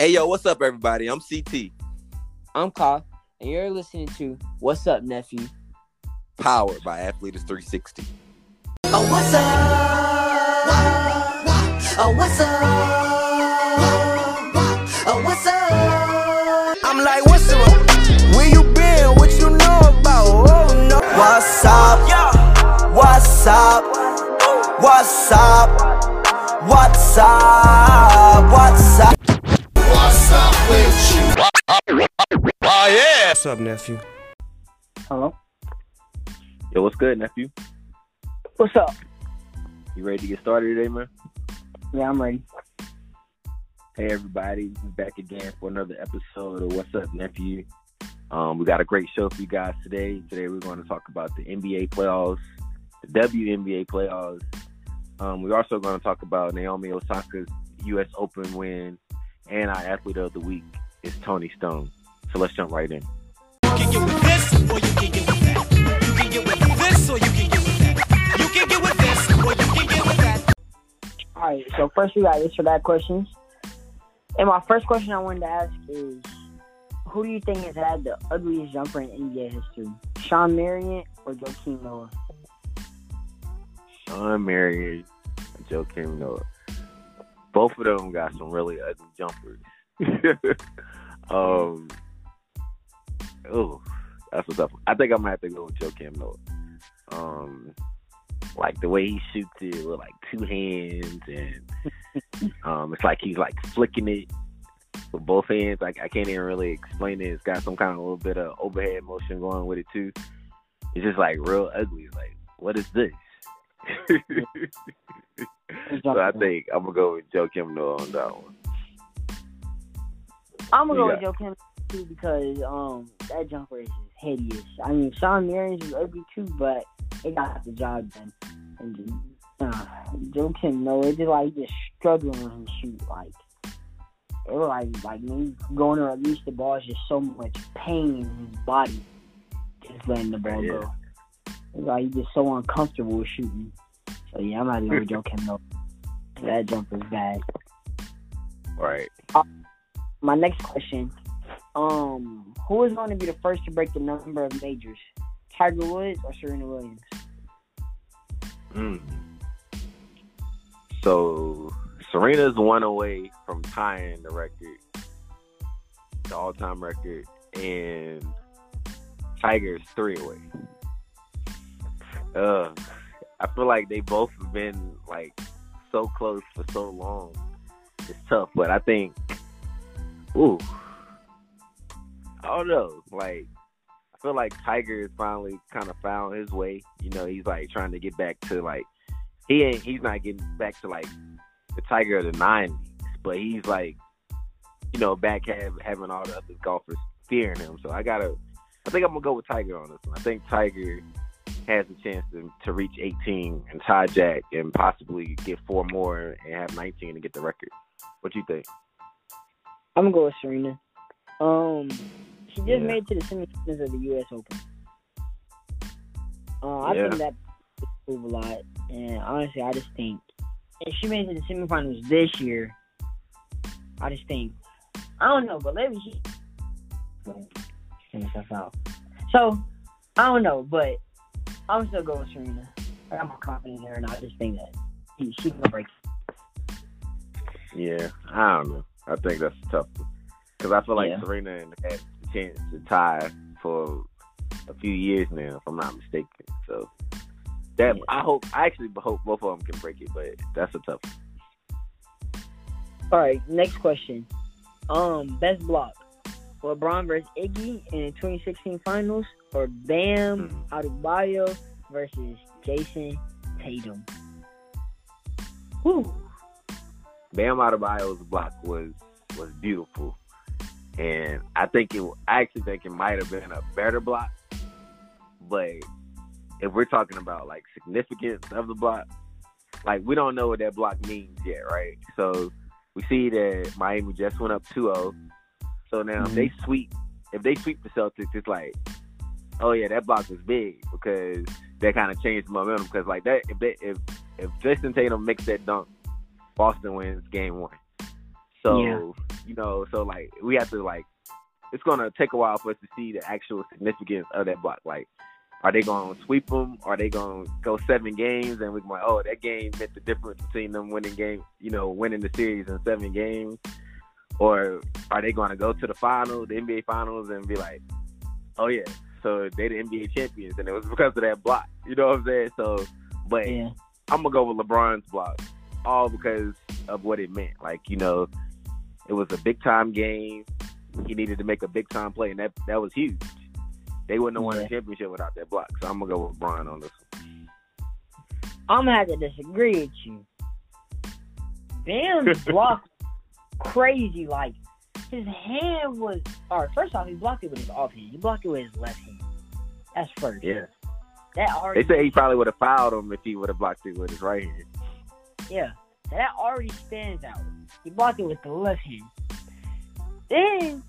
Hey yo, what's up, everybody? I'm CT. I'm Kyle, and you're listening to What's Up, Nephew? Powered by Athletes 360. Oh, what's up? Oh, what's up? Oh, what's up? I'm like, what's up? Where you been? What you know about? Oh, no. What's up? What's? What's up? What's up? What's up? What's up with you? What's up, nephew? Hello? Yo, what's good, nephew? What's up? You ready to get started today, man? Yeah, I'm ready. Hey, everybody. We're back again for another episode of What's Up, Nephew. Um, we got a great show for you guys today. Today, we're going to talk about the NBA playoffs, the WNBA playoffs. Um, we're also going to talk about Naomi Osaka's U.S. Open win, and our athlete of the week is Tony Stone. So let's jump right in. You can get with this, or you can get with that. You can get with this, or you can get with that. You can get with this, or you can get with that. All right, so first we got this for that questions. And my first question I wanted to ask is who do you think has had the ugliest jumper in NBA history? Shawn Marion or Joakim Noah? Shawn Marion and Joakim Noah. Both of them got some really ugly jumpers. um, oh, that's tough one. I think I'm gonna have to go with Joakim Noah. Um, like the way he shoots it with like two hands, and um, it's like he's like flicking it with both hands. Like I can't even really explain it. It's got some kind of little bit of overhead motion going with it too. It's just like real ugly. Like, what is this? So I think I'm gonna go with Joakim Noah on that one. I'm gonna go with Joe Joakim too because um that jumper is just hideous. I mean Shawn Marion's is ugly too, but it got the job done. And just, uh, Joakim Noah, it's just like just struggling when he shoot like it was like like he's going to release the ball, is just so much pain in his body just letting the ball Yeah. go. Like he's just so uncomfortable with shooting. So yeah, I'm not even Joakim Noah. That jumper's bad. Right. My next question. Um, who is going to be the first to break the number of majors? Tiger Woods or Serena Williams? Mm. So Serena's one away from tying the record, the all-time record, and Tiger's three away. Uh, I feel like they both have been like so close for so long. It's tough, but I think, ooh, I don't know. Like, I feel like Tiger has finally kind of found his way. You know, he's like trying to get back to like he ain't he's not getting back to like the Tiger of the '90s, but he's like, you know, back have, having all the other golfers fearing him. So I gotta, I think I'm gonna go with Tiger on this one. I think Tiger has a chance to, to reach 18 and tie Jack and possibly get four more and have 19 to get the record. What do you think? I'm gonna go with Serena. Um, she just Yeah. made it to the semifinals of the U.S. Open. Uh, I Yeah. think that move a lot, and honestly, I just think if she made it to the semifinals this year, I just think I don't know, but maybe she finish stuff out. So I don't know, but I'm still going with Serena. I got more confidence in her, and I just think that she, she can break. Yeah, I don't know. I think that's tough because I feel like Yeah. Serena had the chance to tie for a few years now, if I'm not mistaken. So that Yeah. I hope, I actually hope both of them can break it, but that's a tough. one. All right, next question. Um, best block: for LeBron versus Iggy in the 2016 Finals, or Bam Mhm. Adebayo versus Jayson Tatum. Whew. Bam Adebayo's block was was beautiful, and I think it. I actually think it might have been a better block, but if we're talking about like significance of the block, like we don't know what that block means yet, right? So we see that Miami just went up 2-0. So now if they sweep, if they sweep the Celtics, it's like, oh yeah, that block was big because that kind of changed the momentum. Because like that, if they if if Jayson Tatum makes that dunk, Boston wins game one. So you know, so like we have to like it's gonna take a while for us to see the actual significance of that block. Like, are they gonna sweep them? Are they gonna go seven games and we can like, oh, that game meant the difference between them winning game, you know, winning the series in seven games? Or are they gonna go to the finals, the NBA finals, and be like, oh yeah, so they the NBA champions, and it was because of that block. You know what I'm saying? So, but Yeah. I'm gonna go with LeBron's block, all because of what it meant. Like you know, it was a big time game. He needed to make a big time play, and that that was huge. They wouldn't have won Yeah. a championship without that block. So I'm gonna go with LeBron on this. one. I'm gonna have to disagree with you. Bam's block crazy. Like his hand was. All right, first off, he blocked it with his off hand. He blocked it with his left hand. That's first. Yeah, That already. they say he probably would have fouled him if he would have blocked it with his right hand. Yeah, that already stands out. He blocked it with the left hand. Then,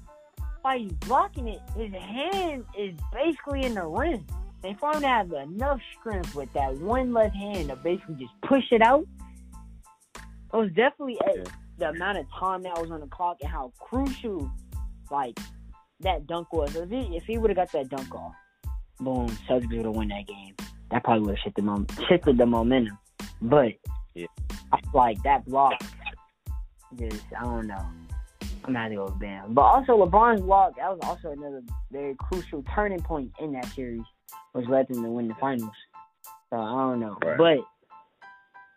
while he's blocking it, his hand is basically in the rim. They to have enough strength with that one left hand to basically just push it out, it was definitely a. the amount of time that was on the clock and how crucial, like, that dunk was. If he, if he would have got that dunk off, boom, Celtics would have won that game. That probably would have shifted, mom- shifted the momentum. But Yeah. I feel like that block, just I don't know. I'm not gonna go with Bam, but also LeBron's block. That was also another very crucial turning point in that series, which led them to win the finals. So I don't know, Right.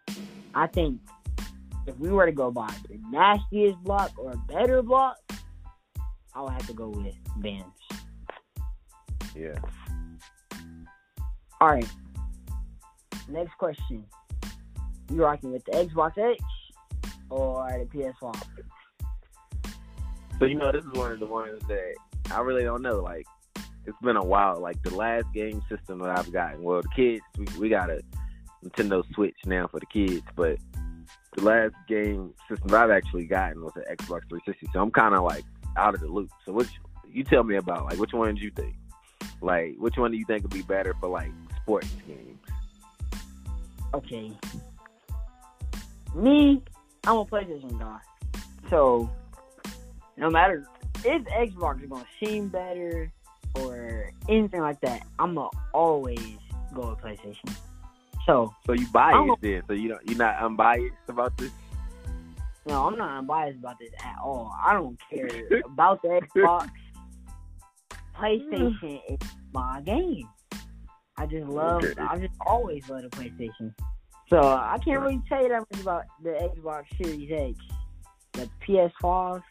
but I think if we were to go by the nastiest block or a better block, I would have to go with Bam's. Yeah. All right. Next question. You rocking with the Xbox X or the PS5? So you know, this is one of the ones that I really don't know. Like, it's been a while. Like the last game system that I've gotten. Well, the kids, we, we got a Nintendo Switch now for the kids, but the last game system I've actually gotten was an Xbox 360. So I'm kind of like out of the loop. So which you tell me about? Like, which one do you think? Like, which one do you think would be better for like sports games? Okay. Me, I'm a PlayStation guy. So, no matter if Xbox is to seem better or anything like that, I'm to always go with PlayStation. So, So you biased then? So you don't you're not unbiased about this? no, I'm not unbiased about this at all. I don't care about the Xbox. PlayStation is my game. I just love. Okay. I just always love the PlayStation. So I can't really tell you that much about the Xbox Series X. The PS5,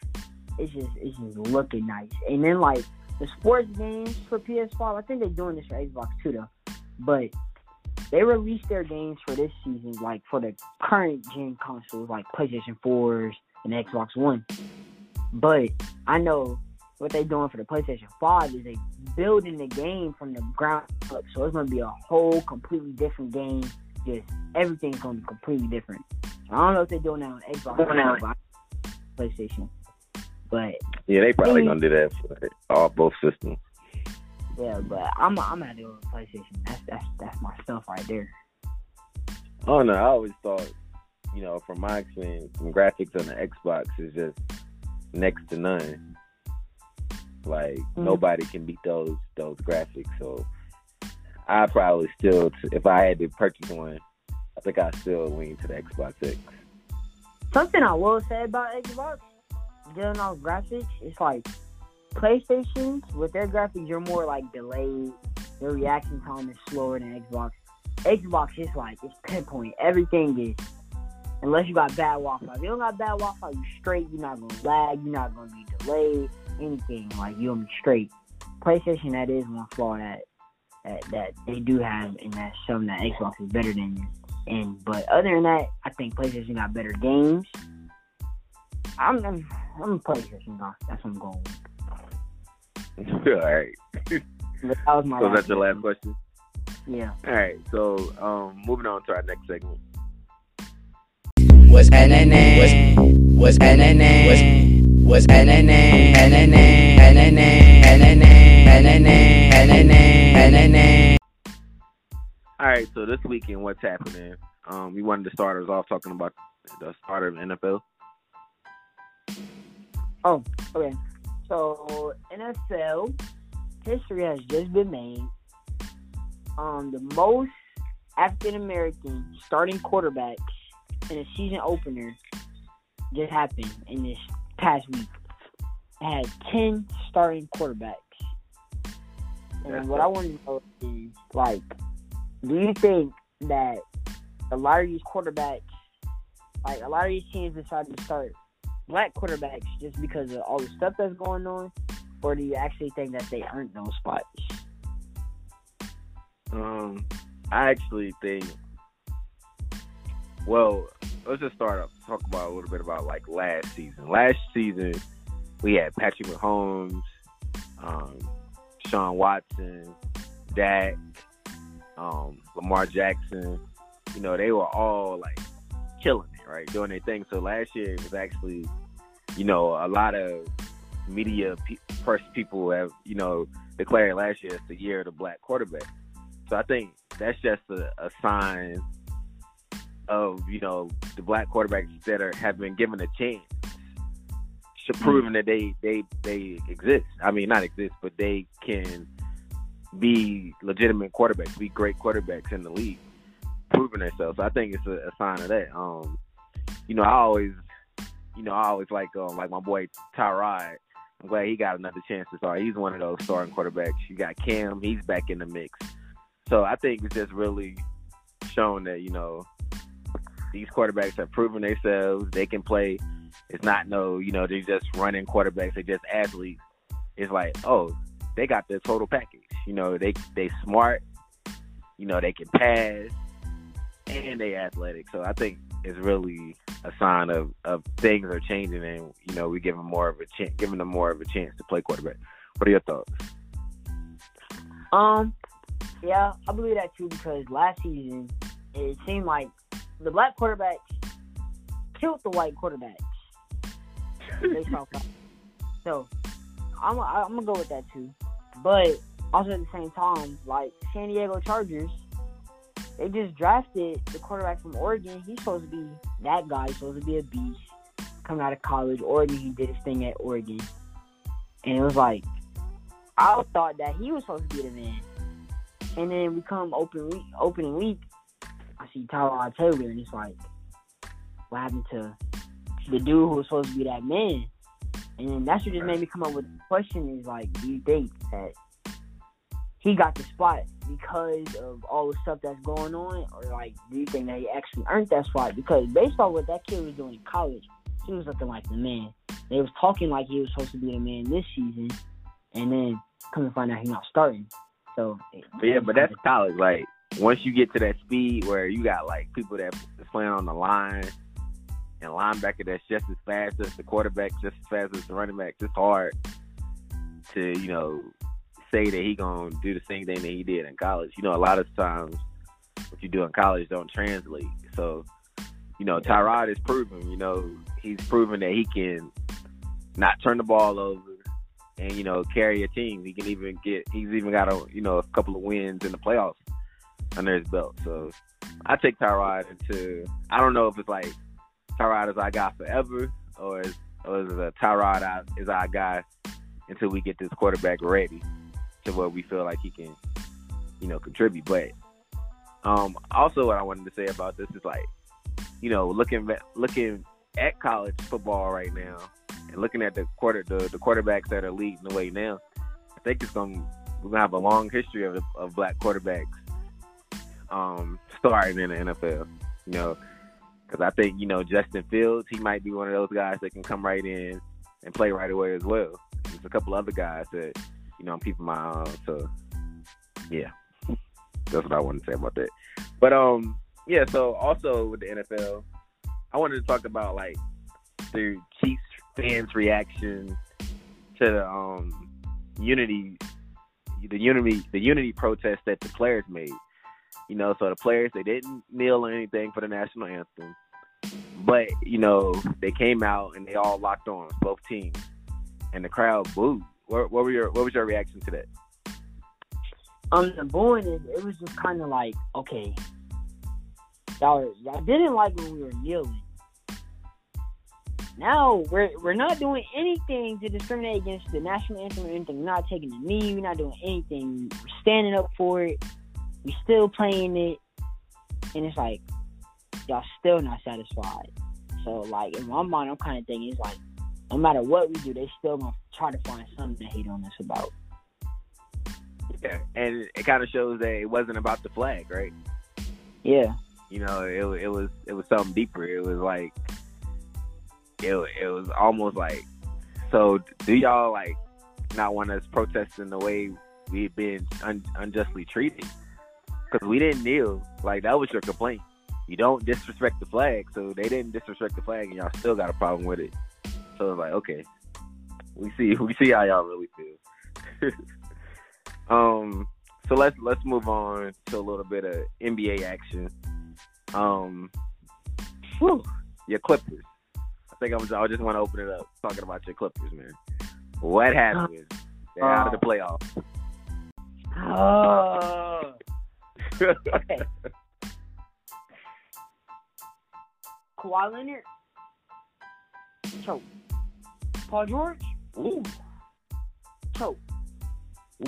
it's just it's just looking nice. And then like the sports games for PS5, I think they're doing this for Xbox too though. But they released their games for this season, like for the current gen consoles, like PlayStation 4s and Xbox One. But I know what they're doing for the PlayStation 5 is they building the game from the ground up. So it's gonna be a whole completely different game. Just everything's gonna be completely different. I don't know if they're doing that on Xbox or PlayStation. But Yeah, they probably gonna do that for all both systems. Yeah, but I'm I'm gonna do PlayStation. That's that's that's my stuff right there. Oh no, I always thought, you know, from my experience, graphics on the Xbox is just next to none. Like Mhm. nobody can beat those those graphics. So I probably still, if I had to purchase one, I think I still lean to the Xbox X. Something I will say about Xbox, dealing off graphics, it's like PlayStation with their graphics, you're more like delayed. Their reaction time is slower than Xbox. Xbox is like it's pinpoint. Everything is unless you got bad Wi-Fi. If you don't got bad Wi-Fi, you straight. You're not gonna lag. You're not gonna be delayed. Anything like you'll be straight. PlayStation, that is one flaw that that, that they do have, and that's something that Xbox is better than. And but other than that, I think PlayStation got better games. I'm I'm, I'm PlayStation guy. That's what I'm going with. all right. But that was my So last that's the last question. Yeah. All right. So um, moving on to our next segment. What's NNA? What's what's NNA? What's what's NNA? NNA? NNA? NNA? NNA? NNA? NNA? All right. So this weekend, what's happening? Um, we wanted to start us off talking about the start of NFL. Oh, okay. So NFL history has just been made. Um, the most African American starting quarterbacks in a season opener just happened in this past week. I had ten starting quarterbacks. And That's what. I want to know is like, do you think that a lot of these quarterbacks, like a lot of these teams, decided to start black quarterbacks just because of all the stuff that's going on, or do you actually think that they earned those spots? Um, I actually think. Well, let's just start up talk about a little bit about like last season. Last season, we had Patrick Mahomes, um, Sean Watson, Dak, um, Lamar Jackson. You know, they were all like killing it, right, doing their thing. So last year it was actually, you know, a lot of media pe- first people have, you know, declared last year as the year of the black quarterback. So I think that's just a, a sign of you know the black quarterbacks that are have been given a chance, to proving that they they they exist. I mean, not exist, but they can be legitimate quarterbacks, be great quarterbacks in the league, proving themselves. So I think it's a, a sign of that. Um, you know, I always, you know, I always like um, like my boy Tyrod. I'm glad he got another chance to start. He's one of those starting quarterbacks. You got Cam, he's back in the mix. So I think it's just really shown that you know these quarterbacks have proven themselves. They can play. It's not no, you know, they're just running quarterbacks. They're just athletes. It's like, oh, they got the total package. You know, they they smart. You know, they can pass, and they athletic. So I think it's really a sign of of things are changing, and you know, we give them more of a chance, giving them more of a chance to play quarterback. What are your thoughts? Um, yeah, I believe that too because last season it seemed like the black quarterbacks killed the white quarterbacks. based off that. So I'm I'm gonna go with that too. But also at the same time, like San Diego Chargers, they just drafted the quarterback from Oregon. He's supposed to be that guy. He's supposed to be a beast coming out of college. Oregon, he did his thing at Oregon, and it was like I thought that he was supposed to be the man. And then we come open week, opening week, I see Tyrod Taylor, and it's like, what happened to the dude who was supposed to be that man? And that's what just made me come up with the question: Is like, do you think that he got the spot because of all the stuff that's going on, or like, do you think that he actually earned that spot? Because based on what that kid was doing in college, he was looking like the man. They was talking like he was supposed to be the man this season, and then come to find out he's not starting. So, But yeah, but that's college. Like once you get to that speed where you got like people that is playing on the line and linebacker that's just as fast as the quarterback, just as fast as the running back, it's hard to you know say that he gonna do the same thing that he did in college. You know, a lot of times what you do in college don't translate. So, you know, Tyrod is proven. You know, he's proven that he can not turn the ball over and you know carry a team. He can even get. He's even got a you know a couple of wins in the playoffs under his belt. So I take Tyrod into. I don't know if it's like Tyrod is our guy forever, or is or is it a Tyrod is our guy until we get this quarterback ready to where we feel like he can, you know, contribute. But um, also what I wanted to say about this is like, you know, looking looking at college football right now and looking at the quarter the, the quarterbacks that are leading the way now, I think it's gonna we're gonna have a long history of of black quarterbacks um, starting in the NFL. You know, because I think you know Justin Fields, he might be one of those guys that can come right in and play right away as well. There's a couple other guys that you know I'm keeping my eye. So yeah, that's what I wanted to say about that. But um, yeah. So also with the NFL, I wanted to talk about like the Chiefs fans' reaction to the um unity, the unity, the unity protest that the players made. You know, so the players they didn't kneel or anything for the national anthem, but you know they came out and they all locked on both teams, and the crowd booed. What, what were your What was your reaction to that? Um, the booing is it was just kind of like okay, y'all y'all didn't like when we were kneeling, Now we're we're not doing anything to discriminate against the national anthem or anything. We're not taking the knee. We're not doing anything. We're standing up for it. We're still playing it, and it's like y'all still not satisfied. So like in my mind, I'm kind of thinking it's like no matter what we do, they still gonna try to find something to hate on us about. Yeah, and it, kind of shows that it wasn't about the flag, right? Yeah, You know, it it was it was something deeper. It was like it it was almost like. So, do y'all like not want us protesting the way we've been un- unjustly treated? Because we didn't kneel. Like that was your complaint. You don't disrespect the flag, so they didn't disrespect the flag, and y'all still got a problem with it. So it's like, okay, we see we see how y'all really feel. um, so let's let's move on to a little bit of NBA action. Um, whew, your Clippers. I think I'm. I just want to open it up talking about your Clippers, man. What happened? They're out of the playoffs. Oh. Okay. Kawhi Leonard. Choke. Paul George. Ooh, Choke.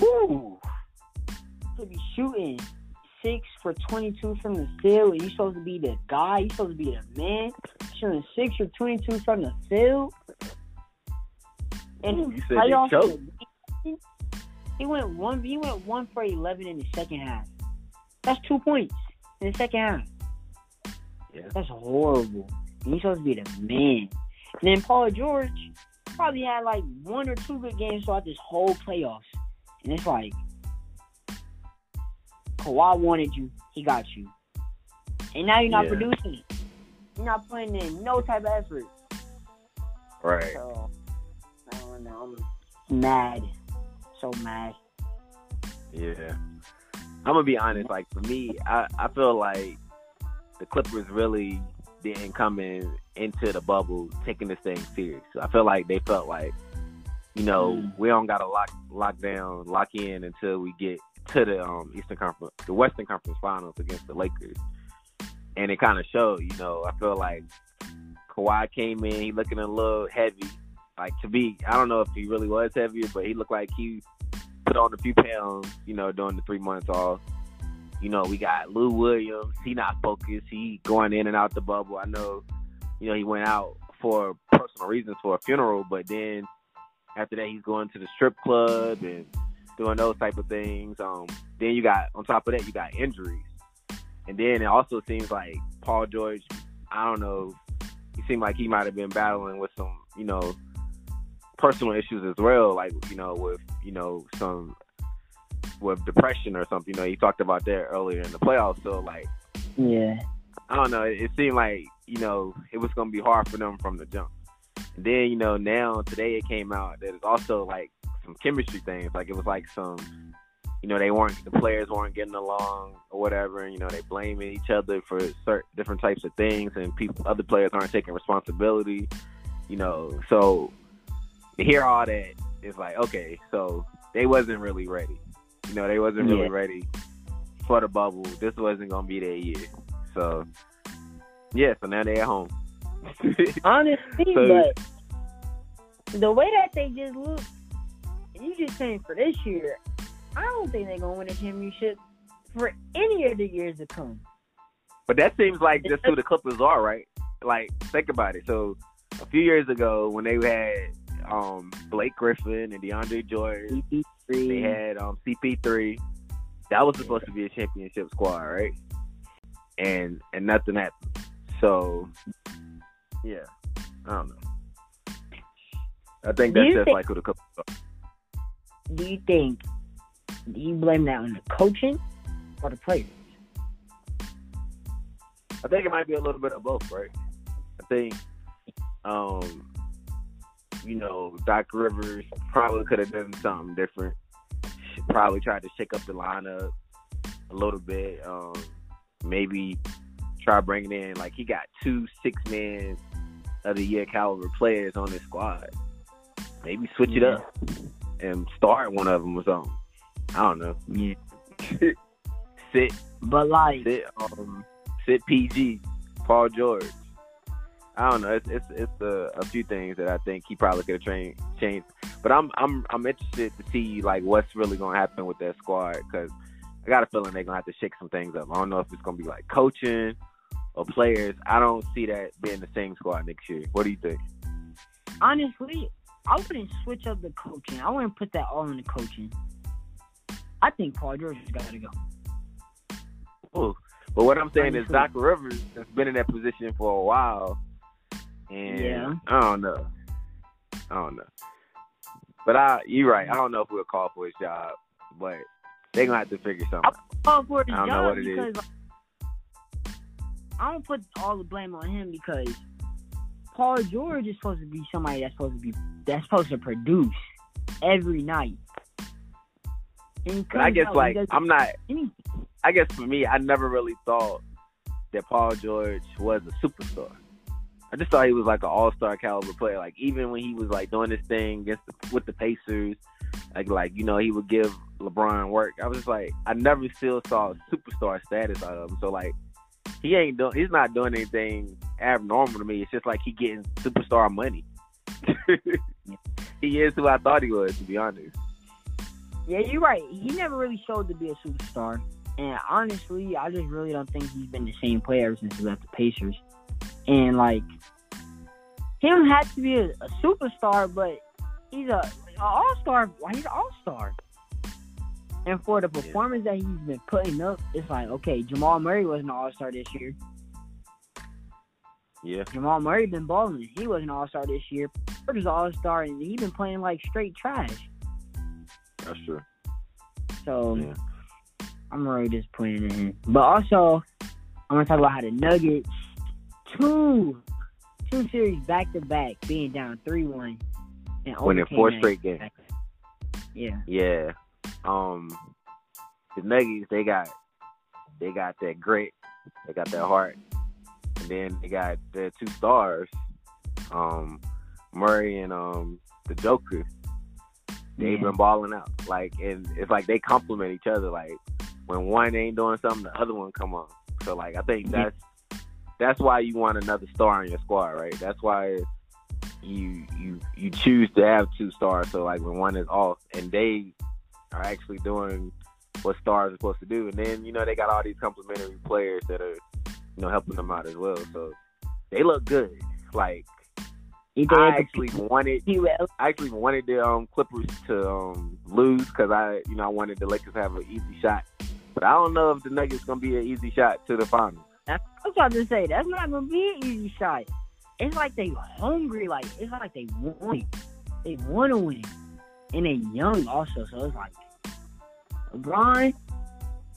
ooh. To be shooting six for 22 from the field, and you supposed to be the guy. You supposed to be the man. Shooting six for 22 from the field. And Ooh, you said playoffs choked. He went one. He went one for 11 in the second half. That's two points in the second half. Yeah. That's horrible. And he's supposed to be the man. And then Paul George probably had like one or two good games throughout this whole playoffs. And it's like Kawhi wanted you, he got you. And now you're not Yeah. producing. You're not putting in no type of effort. Right. So I don't know. I'm mad. So mad. Yeah. I'm gonna be honest. Like for me, I I feel like the Clippers really didn't come in into the bubble taking this thing serious. I feel like they felt like, you know, Mm. we don't gotta lock lock down, lock in until we get to the um Eastern Conference, the Western Conference Finals against the Lakers, and it kind of showed. You know, I feel like Kawhi came in, he looking a little heavy. Like to be, I don't know if he really was heavier, but he looked like he put on a few pounds, you know, during the three months off. You know, we got Lou Williams. He not focused. He going in and out the bubble. I know, you know, he went out for personal reasons for a funeral, but then after that, he's going to the strip club and doing those type of things. Um, then you got on top of that, you got injuries, and then it also seems like Paul George. I don't know. He seemed like he might have been battling with some, you know, personal issues as well, like you know, with you know some with depression or something. You know, he talked about that earlier in the playoffs. So like, Yeah. I don't know. It, it seemed like you know it was going to be hard for them from the jump. And then you know now today it came out that it's also like some chemistry things. Like it was like some, you know, they weren't the players weren't getting along or whatever. And, you know, they blaming each other for certain different types of things, and people other players aren't taking responsibility. You know, so to hear all that, it's like okay, so they wasn't really ready. You know, they wasn't really Yeah. ready for the bubble. This wasn't gonna be their year. So yeah, so now they're at home. Honestly, So- but the way that they just look, you just saying for this year, I don't think they're gonna win a championship for any of the years to come. But that seems like just who the Clippers are, right? Like, think about it. So, a few years ago, when they had um, Blake Griffin and DeAndre Jordan, they had um, CP3. That was supposed to be a championship squad, right? And and nothing happened. So, yeah, I don't know. I think that's just think- like who the Clippers are. Do you think? Do you blame that on the coaching or the players? I think it might be a little bit of both, right? I think, um, you know, Doc Rivers probably could have done something different. Probably tried to shake up the lineup a little bit. Um, maybe try bringing in like he got two six man of the year caliber players on his squad. Maybe switch it up and start one of them or something. I don't know. Yeah. Sit But like, sit um sit PG, Paul George. I don't know. It's it's it's a, a few things that I think he probably could have trained changed. But I'm I'm I'm interested to see like what's really gonna happen with that squad because I got a feeling they're gonna have to shake some things up. I don't know if it's gonna be like coaching or players. I don't see that being the same squad next year. What do you think? Honestly, I wouldn't switch up the coaching. I wouldn't put that all in the coaching. I think Paul George has got to go. Ooh. But what I'm saying is. Doc Rivers has been in that position for a while, and Yeah. I don't know. I don't know. But I, you're right. I don't know if we'll call for his job, but they're gonna have to figure something. out. Oh, for the I don't know job what it is. I don't put all the blame on him because Paul George is supposed to be somebody that's supposed to be that's supposed to produce every night. And I guess out, like I'm not. anything. I guess for me, I never really thought that Paul George was a superstar. I just thought he was like an all star caliber player. Like even when he was like doing this thing against the, with the Pacers, like like you know he would give LeBron work. I was just like I never still saw superstar status out of him. So like he ain't doing he's not doing anything abnormal to me. It's just like he getting superstar money. he is who I thought he was, to be honest. Yeah, you're right. He never really showed to be a superstar. And honestly, I just really don't think he's been the same player since he left the Pacers. And like, him have to be a, a superstar, but he's a, a all star. Why he's an all star. And for the performance that he's been putting up, it's like okay, Jamal Murray wasn't an all star this year. Yeah, Jamal Murray been balling. He was an all star this year. George was an all star, and he been playing like straight trash. that's true. So Yeah. I'm really disappointed in him. But also, I'm gonna talk about how the Nuggets two two series back to back being down three one and Winning four straight games. Yeah, Yeah. Um the Nuggets they got they got that grit, they got that heart. And then they got their two stars, um, Murray and um the Joker. They've Yeah. been balling out. Like and it's like they complement each other. Like when one ain't doing something, the other one come on. So like I think that's that's why you want another star in your squad, right? That's why you you you choose to have two stars. So like when one is off, and they are actually doing what stars are supposed to do, and then you know they got all these complementary players that are you know helping them out as well. So they look good. Like I actually wanted. I actually wanted the um, Clippers to um, lose because I, you know, I wanted the Lakers to have an easy shot. But I don't know if the Nuggets gonna be an easy shot to the finals. I was about to say that's not gonna be an easy shot. It's like they hungry. Like it's like they want. They want to win, and they young also. So it's like LeBron.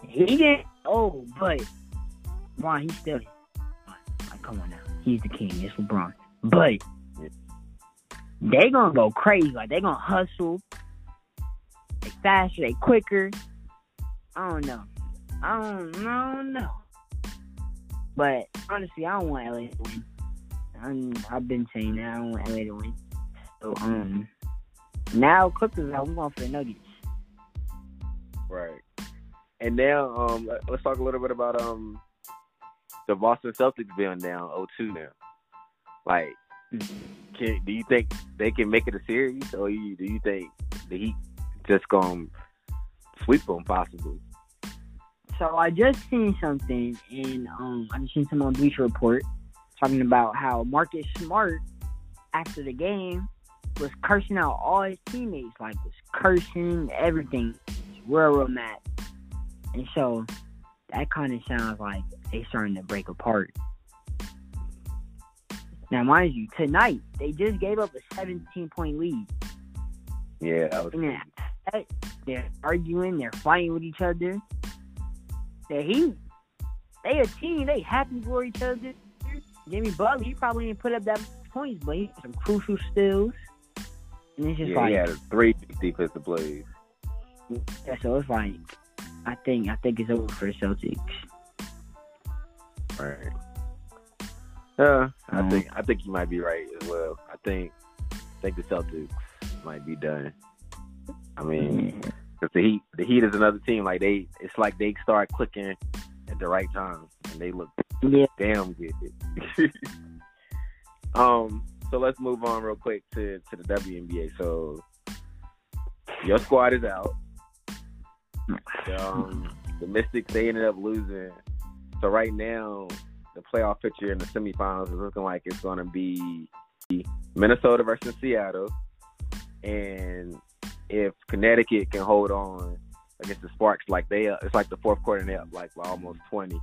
He didn't. Oh, but LeBron, he's still. Like, come on now, he's the king. It's LeBron. But they gonna go crazy. Like they gonna hustle. They faster. They quicker. I don't know. I don't, I don't know. But honestly, I don't want LA to win. I'm, I've been saying that I don't want LA to win. So um, now Clippers going for the Nuggets. Right. And now, um, let- let's talk a little bit about um the Boston Celtics being down 0-2 now. Like, can, do you think they can make it a series, or you, do you think the Heat just gonna sweep them possibly? So I just seen something, and um, I just seen some on Bleacher Report talking about how Marcus Smart, after the game, was cursing out all his teammates, like was cursing everything, real, real mad. And so that kind of sounds like they starting to break apart. Now, mind you, tonight they just gave up a 17 point lead. Yeah, I was, And they're arguing, they're fighting with each other. The he they a team, they happy for each other. Jimmy Butler, he probably didn't put up that much points, but he had some crucial steals. And it's just yeah, like, he had three defensive plays. yeah, so it's like, I think, I think it's over for the Celtics. Right. Yeah, I Mhm. think I think you might be right as well. I think I think the Celtics might be done. I mean, because the Heat the Heat is another team. Like they, it's like they start clicking at the right time, and they look Yeah, damn good. Um, so let's move on real quick to to the WNBA. So your squad is out. Um, the Mystics they ended up losing. So right now, the playoff picture in the semifinals is looking like it's going to be Minnesota versus Seattle, and if Connecticut can hold on against the Sparks, like they, uh, it's like the fourth quarter, and they up like by almost twenty.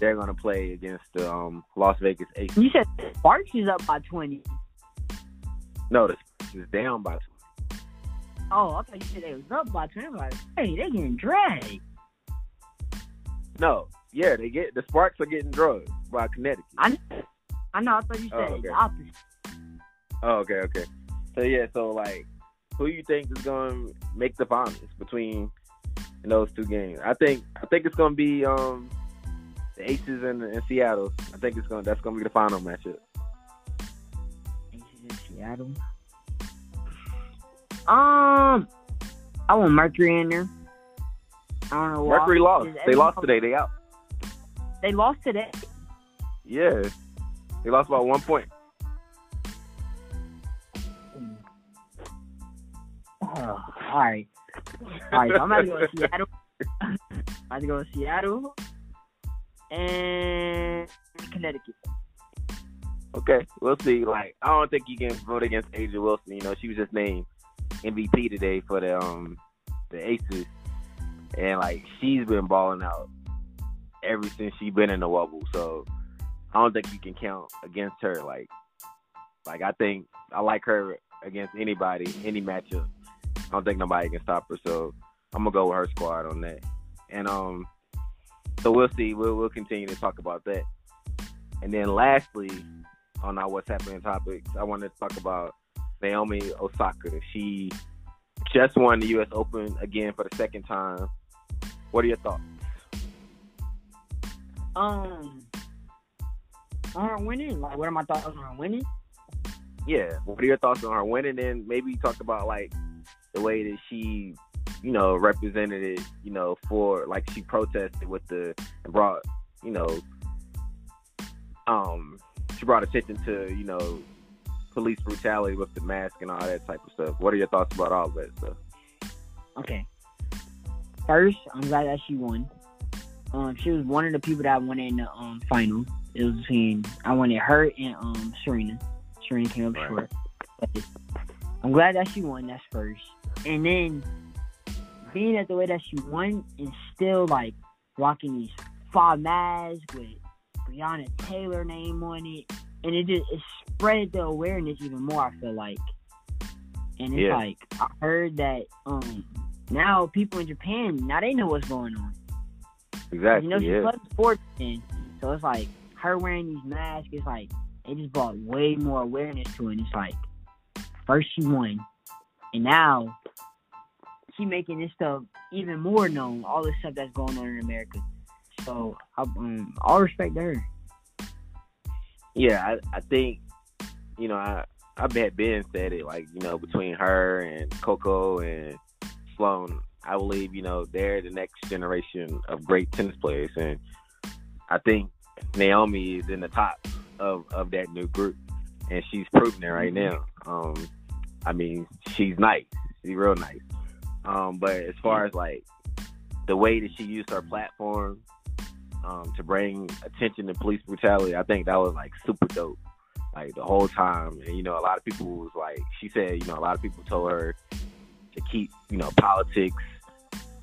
They're going to play against the um, Las Vegas Aces. You said Sparks is up by twenty. No, the Sparks is down by 20. Oh, I thought you said they was up by twenty. I'm like, hey, they getting dragged. No, yeah, they get the Sparks are getting drugged by Connecticut. I, I know. I thought you said Oh, okay. the opposite. Oh, okay, okay. So yeah, so like, who you think is going to make the finals between those two games? I think I think it's going to be um the Aces and, and Seattle. I think it's going to that's going to be the final matchup. Aces in Seattle. Um, I want Mercury in there. I don't know. Mercury lost. Is They lost today. They out. They lost today. Yeah, they lost by one point. All right. All right, so I'm about to go to Seattle. I'm about to go to Seattle and Connecticut. Okay, we'll see. Like, I don't think you can vote against A'ja Wilson. You know, she was just named MVP today for the um the Aces, and like she's been balling out ever since she been in the wubble. So I don't think you can count against her. Like, like I think I like her against anybody, any matchup. I don't think nobody can stop her. So I'm gonna go with her squad on that. And um, so we'll see. We'll we'll continue to talk about that. And then lastly, on our what's happening topics, I wanted to talk about Naomi Osaka. She just won the U.S. Open again for the second time. What are your thoughts? Um, on her winning. Like, what are my thoughts on her winning? Yeah, what are your thoughts on her winning? And maybe talk about like the way that she, you know, represented it. You know, for like she protested with the and brought, you know, um, she brought attention to you know police brutality with the mask and all that type of stuff. What are your thoughts about all that stuff? Okay. First, I'm glad that she won. Um, she was one of the people that won in the um final. It was between I wanted her and um Serena. Serena came up Right. short. But I'm glad that she won. That's first. And then being at the way that she won and still like rocking these five masks with Breonna Taylor name on it, and it just it spread the awareness even more. I feel like, and it's Yeah. like I heard that um now people in Japan now they know what's going on. Exactly. You know, she yeah. played sports then, so it's like her wearing these masks. It's like it just brought way more awareness to it. And it's like first she won, and now she making this stuff even more known. All this stuff that's going on in America. So I, um, all respect to her. Yeah, I, I think, you know, I I bet Ben said it like, you know, between her and Coco and Sloane, I believe, you know, they're the next generation of great tennis players and I think Naomi is in the top of, of that new group and she's proving it right now. Um I mean, she's nice. She's real nice. Um, but as far as like the way that she used her platform um, to bring attention to police brutality, I think that was like super dope. Like the whole time, and you know, a lot of people was like, she said, you know, a lot of people told her to keep, you know, politics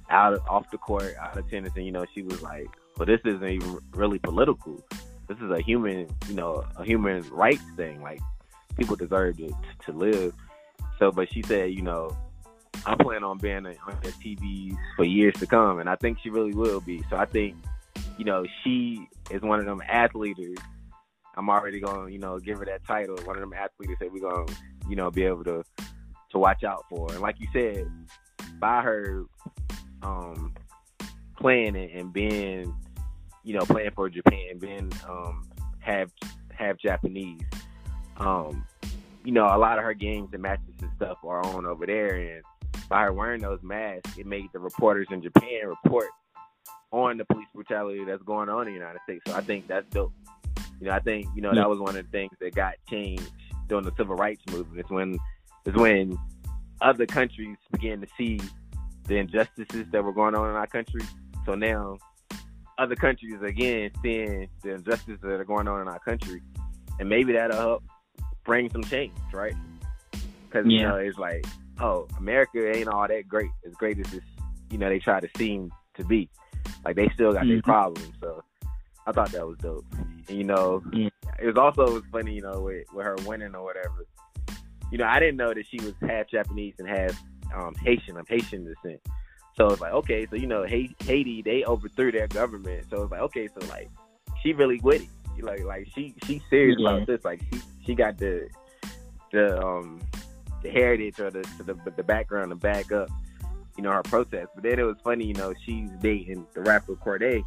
out of off the court, out of tennis, and you know, she was like, well, this isn't even really political. This is a human, you know, a human rights thing. Like people deserve to to live. So, but she said, you know, I plan on being on the TVs for years to come, and I think she really will be. So I think, you know, she is one of them athletes. I'm already going, to you know, give her that title. One of them athletes that we're going, to you know, be able to to watch out for. And like you said, by her um playing and, and being, you know, playing for Japan, being um half half Japanese, um, you know, a lot of her games and matches and stuff are on over there and by her wearing those masks, it made the reporters in Japan report on the police brutality that's going on in the United States. So I think that's dope. You know, I think you know Yeah. that was one of the things that got changed during the civil rights movement. It's when it's when other countries began to see the injustices that were going on in our country. So now other countries again seeing the injustices that are going on in our country, and maybe that'll help bring some change, right? Because you know it's like, oh, America ain't all that great, as great as this, you know, they try to seem to be. Like they still got their Mhm. problems. So I thought that was dope. And, you know, Yeah. it was also it was funny, you know, with, with her winning or whatever. You know, I didn't know that she was half Japanese and half um, Haitian. I'm Haitian descent. So it's like, okay, so you know, Ha- Haiti they overthrew their government. So it's like, okay, so like she really with it. Like like she she serious Yeah. about this. Like she she got the the um the heritage or the the, the background to back up, you know, her protest. But then it was funny, you know, she's dating the rapper Cordae.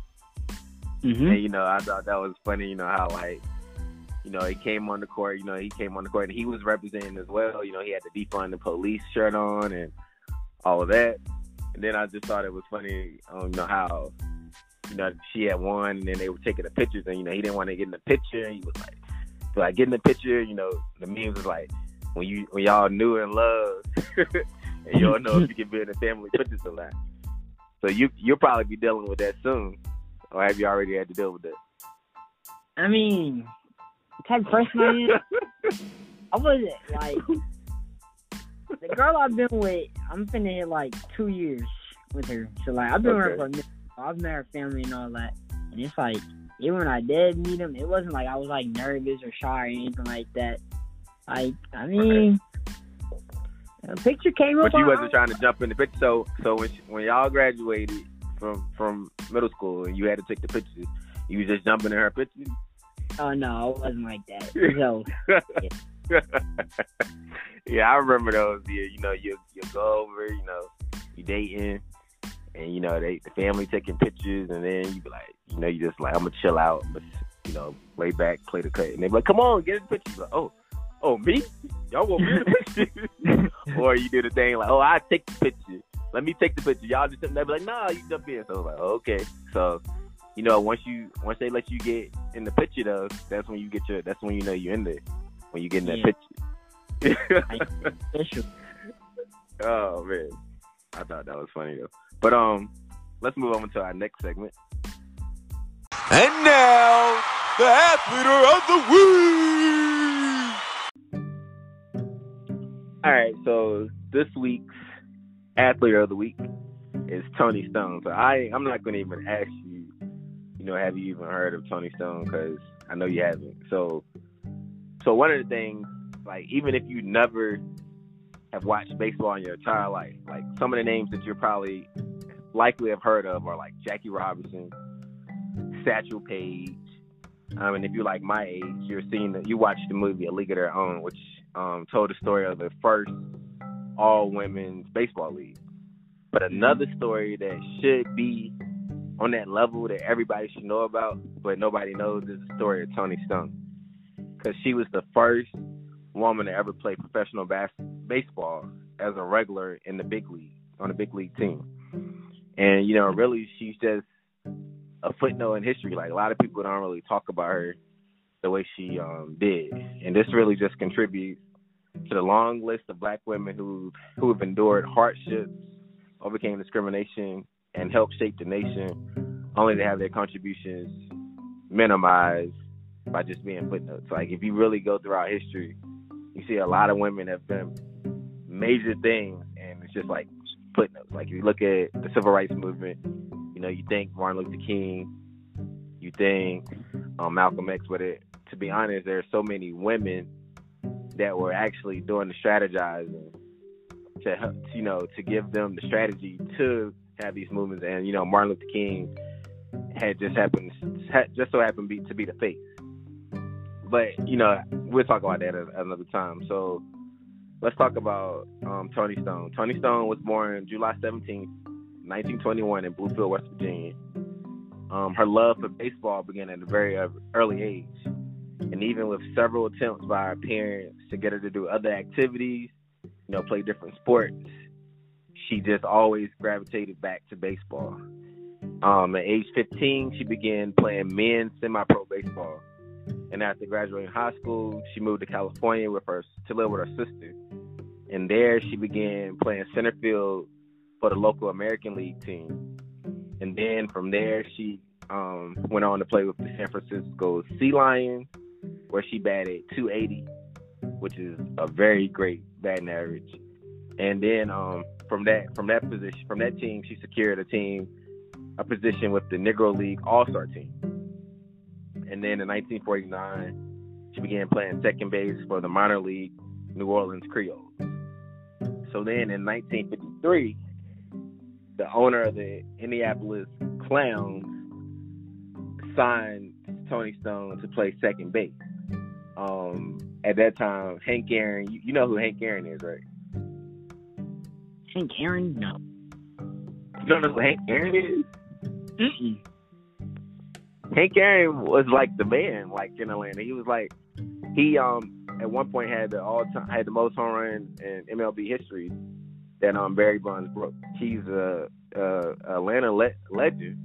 hmm And you know, I thought that was funny. You know how like, you know, he came on the court. You know, he came on the court and he was representing as well. You know, he had the defund the police shirt on and all of that. And then I just thought it was funny. Um, you know how, you know, she had won and then they were taking the pictures and you know he didn't want to get in the picture. He was like, so like get in the picture. You know, the memes was like when you when y'all knew and loved, and don't know if you can be in the family pictures a lot. So you you'll probably be dealing with that soon, or have you already had to deal with that? I mean, the type of person I am, I wasn't like the girl I've been with. I'm finna hit like two years with her. So like I've been with her for a minute. I've met her family and all that, and it's like even when I did meet him, it wasn't like I was like nervous or shy or anything like that. Like I mean, a picture came up. But you wasn't trying to jump in the picture. So so when when y'all graduated from from middle school and you had to take the pictures, you was just jumping in her pictures. Oh no, it wasn't like that. So yeah, I remember those. Yeah, you know, you you go over, you know, you dating, and you know they the family taking pictures, and then you be like, you know, you just like I'm gonna chill out, but you know, lay back, play the cut, and they be like, come on, get in the picture. Like, oh, oh me, y'all want me in the picture, or you do the thing like, oh, I take the picture. Let me take the picture. Y'all just they be like, nah, you jump in. So I was like, okay, so. You know, once you once they let you get in the picture though, that's when you get your that's when you know you're in there. When you get in that Yeah. picture. official. Oh man, I thought that was funny though. But um, let's move on to our next segment. And now, the athlete of the week. All right, so this week's athlete of the week is Toni Stone. So I I'm not going to even ask you, you know, have you even heard of Toni Stone? Because I know you haven't. So so one of the things, like even if you never have watched baseball in your entire life, like some of the names that you're probably likely have heard of are like Jackie Robinson, Satchel Paige. Um, and if you're like my age, you're seeing that you watched the movie A League of Their Own, which um, told the story of the first all women's baseball league. But another story that should be on that level that everybody should know about, but nobody knows, is the story of Toni Stone. Because she was the first woman to ever play professional bas- baseball as a regular in the big league, on a big league team. And, you know, really, she's just a footnote in history. Like, a lot of people don't really talk about her the way she um, did. And this really just contributes to the long list of black women who who have endured hardships, overcame discrimination, and helped shape the nation, only to have their contributions minimized by just being footnotes. Like if you really go throughout history, you see a lot of women have done major things, and it's just like footnotes. Like if you look at the civil rights movement, you know, you think Martin Luther King, you think um, Malcolm X, but it, to be honest, there are so many women that were actually doing the strategizing to help, you know, to give them the strategy to have these movements. And you know, Martin Luther King had just happened, just so happened to be the face. But you know, we'll talk about that at another time. So let's talk about um, Toni Stone. Toni Stone was born July 17th, 1921, in Bluefield, West Virginia. Um, her love for baseball began at a very early age and even with several attempts by her parents to get her to do other activities, you know, play different sports, she just always gravitated back to baseball. Um, at age 15, she began playing men's semi-pro baseball, And after graduating high school, she moved to California with her to live with her sister. And there she began playing center field for the local American League team. And then from there she um, went on to play with the San Francisco Sea Lions, where she batted 280, which is a very great batting average. And then um, from that from that position from that team, she secured a team a position with the Negro League All Star team. And then in 1949, she began playing second base for the minor league New Orleans Creoles. So then in 1953, the owner of the Indianapolis Clowns signed Toni Stone to play second base. Um, at that time, Hank Aaron, you, you know who Hank Aaron is, right? Hank Aaron? No. You don't know who Hank Aaron is? Mm-mm. Hank Aaron was like the man, like in Atlanta. He was like he um at one point had the all time had the most home run in MLB history that um Barry Bonds broke. He's a, a Atlanta le- legend.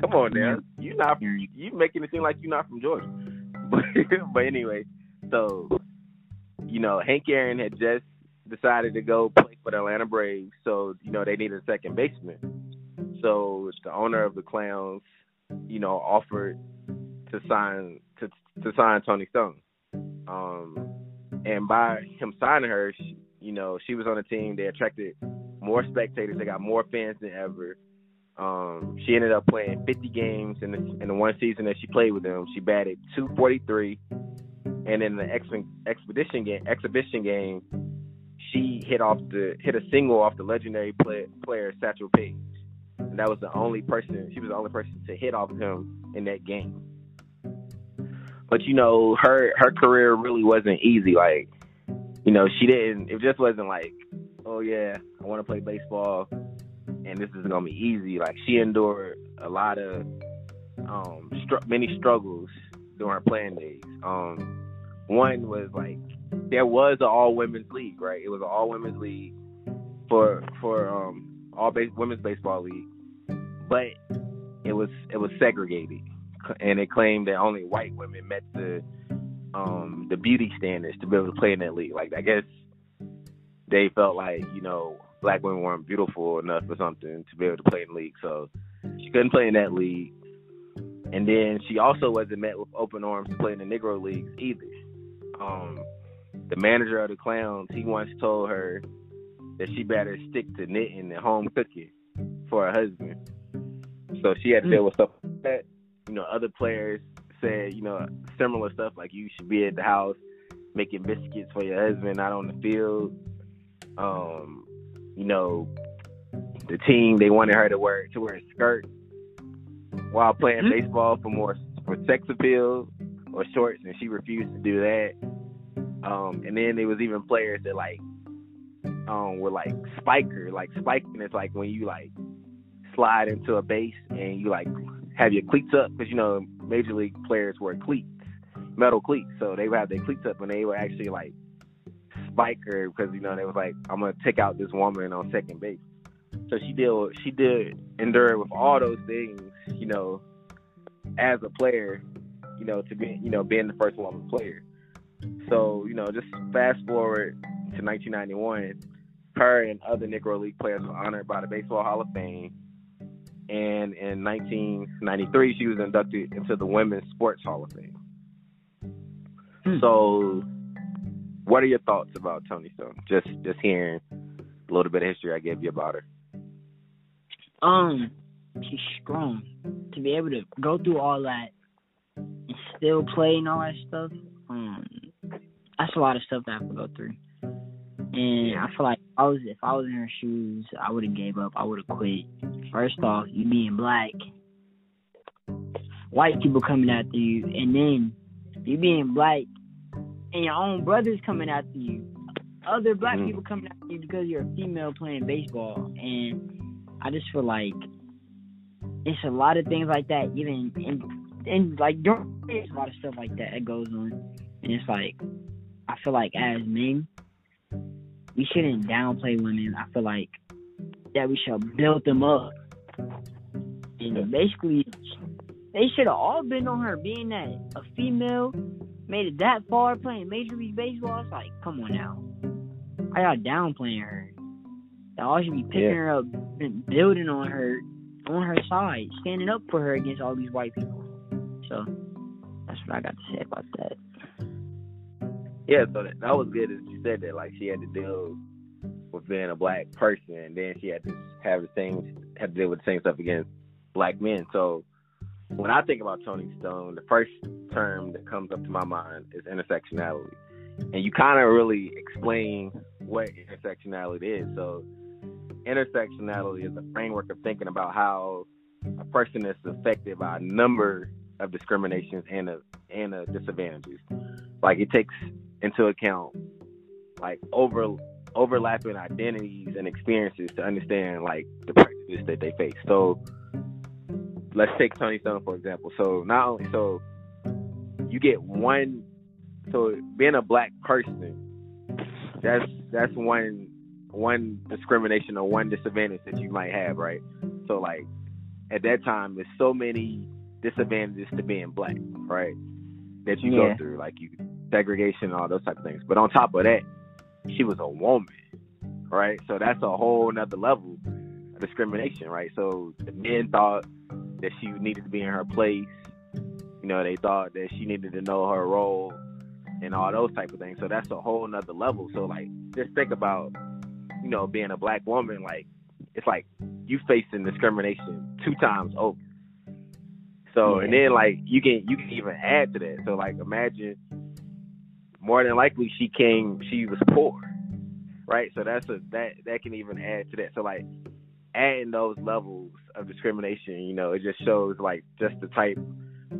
Come on now, you not you making it seem like you're not from Georgia, but but anyway, so you know Hank Aaron had just decided to go play for the Atlanta Braves, so you know they needed a second baseman. So it's the owner of the Clowns, you know, offered to sign to to sign Toni Stone. Um, and by him signing her, she, you know, she was on a team. They attracted more spectators. They got more fans than ever. Um, she ended up playing 50 games in the in the one season that she played with them. She batted 243, and in the ex- expedition game exhibition game, she hit off the hit a single off the legendary play, player Satchel Paige and that was the only person. She was the only person to hit off him in that game. But you know, her her career really wasn't easy. Like, you know, she didn't. It just wasn't like, oh yeah, I want to play baseball, and this is gonna be easy. Like, she endured a lot of um str- many struggles during her playing days. Um, one was like there was an all women's league, right? It was an all women's league for for um all base, women's baseball league, but it was it was segregated, and it claimed that only white women met the um the beauty standards to be able to play in that league. Like I guess they felt like you know black women weren't beautiful enough or something to be able to play in the league, so she couldn't play in that league. And then she also wasn't met with open arms to play in the Negro leagues either. Um, the manager of the Clowns, he once told her that she better stick to knitting and home cooking for her husband. So she had to deal with stuff like that. You know, other players said, you know, similar stuff like you should be at the house making biscuits for your husband, not on the field. Um, you know, the team they wanted her to wear to wear a skirt while playing Mhm. baseball for more for sex appeal or shorts, and she refused to do that. Um, and then there was even players that like um were like spiker, like spiking is like when you like slide into a base and you like have your cleats up because you know major league players wear cleats, metal cleats, so they would have their cleats up and they were actually like spike her because you know they was like I'm gonna take out this woman on second base. So she did she did endure with all those things, you know, as a player, you know, to be you know being the first woman player. So you know, just fast forward to 1991, her and other Negro League players were honored by the Baseball Hall of Fame. And in 1993, she was inducted into the Women's Sports Hall of Fame. Hmm. So, what are your thoughts about Toni Stone? Just just hearing a little bit of history I gave you about her. Um, she's strong to be able to go through all that and still play and all that stuff. Um, that's a lot of stuff that I have to go through. And I feel like I was if I was in her shoes, I would have gave up. I would have quit. First off, you being black, white people coming after you, and then you being black, and your own brothers coming after you, other black Mhm. people coming after you because you're a female playing baseball, and I just feel like it's a lot of things like that. Even in, in like during there's a lot of stuff like that that goes on, and it's like I feel like as men, we shouldn't downplay women. I feel like that we should build them up, and basically They should have all been on her, being that a female made it that far playing Major League Baseball. It's like, come on now. I got downplaying her. Y'all should be picking Yeah. her up and building on her, on her side, standing up for her against all these white people. So that's what I got to say about that. Yeah, so that, that was good that you said that. Like she had to deal with being a black person, and then she had to have the same had to deal with the same stuff against black men. So when I think about Toni Stone, the first term that comes up to my mind is intersectionality, and you kind of really explain what intersectionality is. So intersectionality is a framework of thinking about how a person is affected by a number of discriminations and a, and a disadvantages. Like it takes into account like over overlapping identities and experiences to understand like the prejudice that they face. So let's take Toni Stone for example. So not only so you get one so being a black person that's that's one one discrimination or one disadvantage that you might have, right? So like at that time there's so many disadvantages to being black, right? That you Yeah. go through, like you segregation and all those type of things. But on top of that, she was a woman, right? So that's a whole nother level of discrimination, right? So the men thought that she needed to be in her place. You know, they thought that she needed to know her role and all those type of things. So that's a whole nother level. So like just think about, you know, being a black woman, like it's like you facing discrimination two times over. So and then like you can you can even add to that. So like imagine more than likely she came she was poor. Right? So that's a that that can even add to that. So like adding those levels of discrimination, you know, it just shows like just the type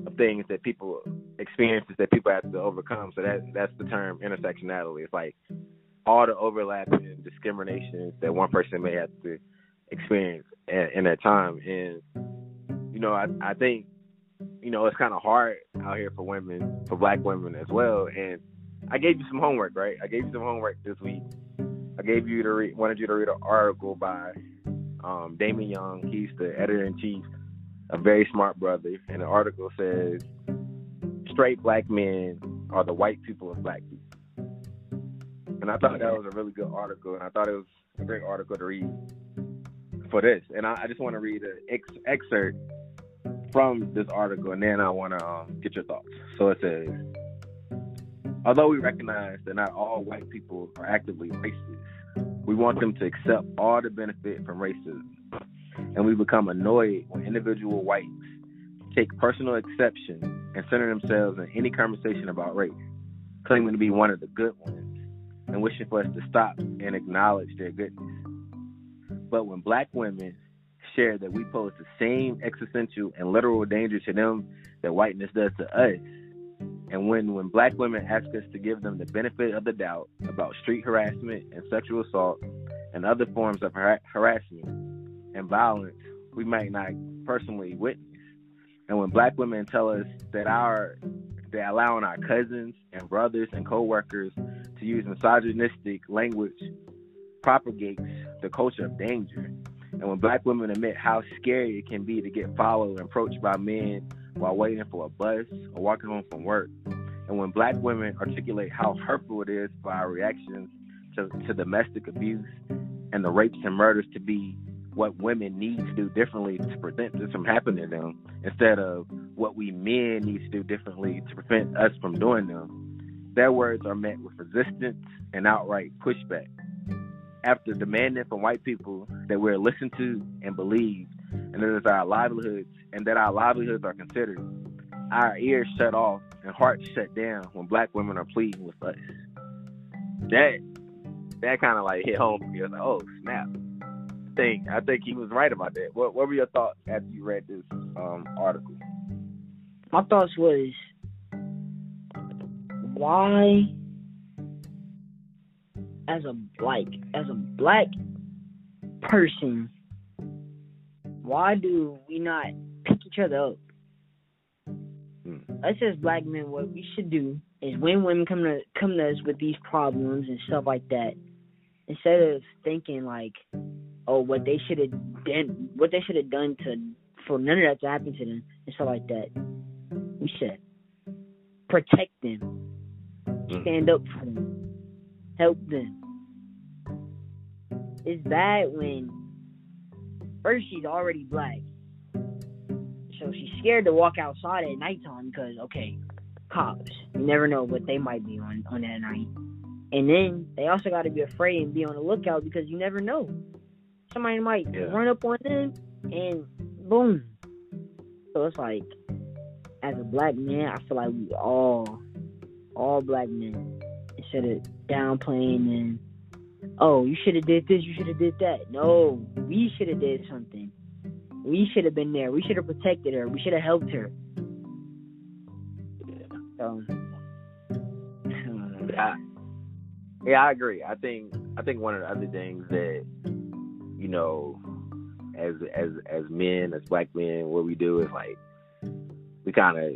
of things that people experiences that people have to overcome. So that that's the term intersectionality. It's like all the overlapping discriminations that one person may have to experience at, in that time. And you know, I I think you know it's kind of hard out here for women, for Black women as well. And I gave you some homework, right? I gave you some homework this week. I gave you to read, wanted you to read an article by um, Damon Young. He's the editor in chief, a very smart brother. And the article says, "Straight black men are the white people of black people." And I thought that was a really good article, and I thought it was a great article to read for this. And I, I just want to read an ex- excerpt from this article, and then I want to um, get your thoughts. So it says. Although we recognize that not all white people are actively racist, we want them to accept all the benefit from racism. And we become annoyed when individual whites take personal exception and center themselves in any conversation about race, claiming to be one of the good ones and wishing for us to stop and acknowledge their goodness. But when black women share that we pose the same existential and literal danger to them that whiteness does to us, and when, when black women ask us to give them the benefit of the doubt about street harassment and sexual assault and other forms of har- harassment and violence we might not personally witness, and when black women tell us that our that allowing our cousins and brothers and co-workers to use misogynistic language propagates the culture of danger, and when black women admit how scary it can be to get followed and approached by men while waiting for a bus or walking home from work. And when black women articulate how hurtful it is for our reactions to, to domestic abuse and the rapes and murders to be what women need to do differently to prevent this from happening to them instead of what we men need to do differently to prevent us from doing them, their words are met with resistance and outright pushback. After demanding from white people that we're listened to and believed, and that is our livelihoods and that our livelihoods are considered, our ears shut off and hearts shut down when black women are pleading with us. That that kind of like hit home for me. I was like, oh snap! I think I think he was right about that. What what were your thoughts after you read this um, article? My thoughts was why as a like as a black person why do we not pick each other up? Hmm. Us as black men, what we should do is when women come to come to us with these problems and stuff like that, instead of thinking like, oh, what they should have done, what they should have done to for none of that to happen to them and stuff like that, we should protect them, Mm. stand up for them, help them. It's bad when first she's already black, so she's scared to walk outside at nighttime because okay, cops. You never know what they might be on on that night. And then they also got to be afraid and be on the lookout because you never know. Somebody might Yeah. run up on them and boom. So it's like, as a black man, I feel like we all, all black men, instead of downplaying and, oh, you should have did this, you should have did that. No, we should have did something. We should have been there. We should have protected her. We should have helped her. So, Yeah, yeah, I agree. I think I think one of the other things that you know, as as as men, as black men, what we do is like we kind of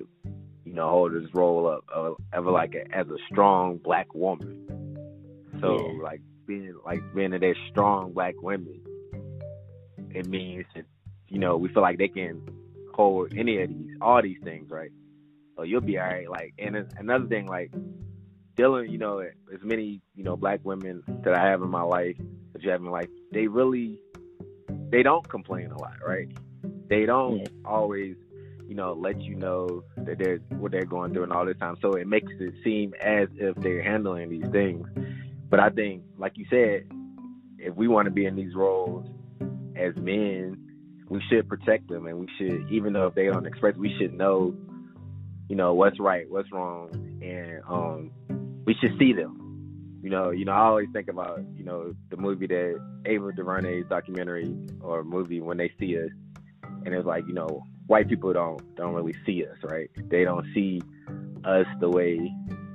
you know hold this role up of, of like a, as a strong black woman. So Yeah. like being like being that they're strong black women, it means that you know we feel like they can hold any of these all these things, right? So you'll be all right. Like and another thing, like dealing, you know, as many, you know, black women that I have in my life, that you have in my life, they really, they don't complain a lot, right? They don't Yeah. always, you know, let you know that they're what they're going through and all this time. So it makes it seem as if they're handling these things. But I think, like you said, if we want to be in these roles as men, we should protect them, and we should, even though if they don't express, we should know, you know, what's right, what's wrong, and um, we should see them. You know, you know, I always think about, you know, the movie that Ava DuVernay's documentary or movie when they see us, and it's like, you know, white people don't don't really see us, right? They don't see us the way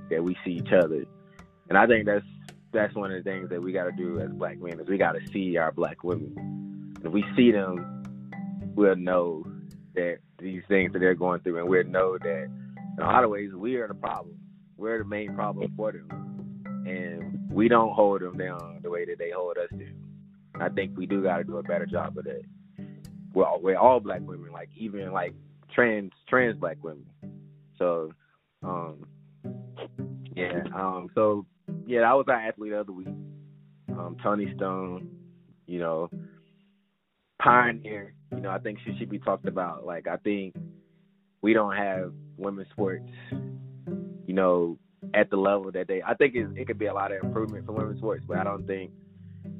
that we see each other, and I think that's that's one of the things that we got to do as black men is we got to see our black women. If we see them, we'll know that these things that they're going through, and we'll know that in a lot of ways we are the problem. We're the main problem for them, and we don't hold them down the way that they hold us down. I think we do got to do a better job of that. We're we're all black women, like even like trans trans black women. So, um, yeah, um, so yeah, that was our athlete of the week. Um, Toni Stone, you know, pioneer. You know, I think she should be talked about. Like, I think we don't have women's sports, you know, at the level that they. I think it, it could be a lot of improvement for women's sports, but I don't think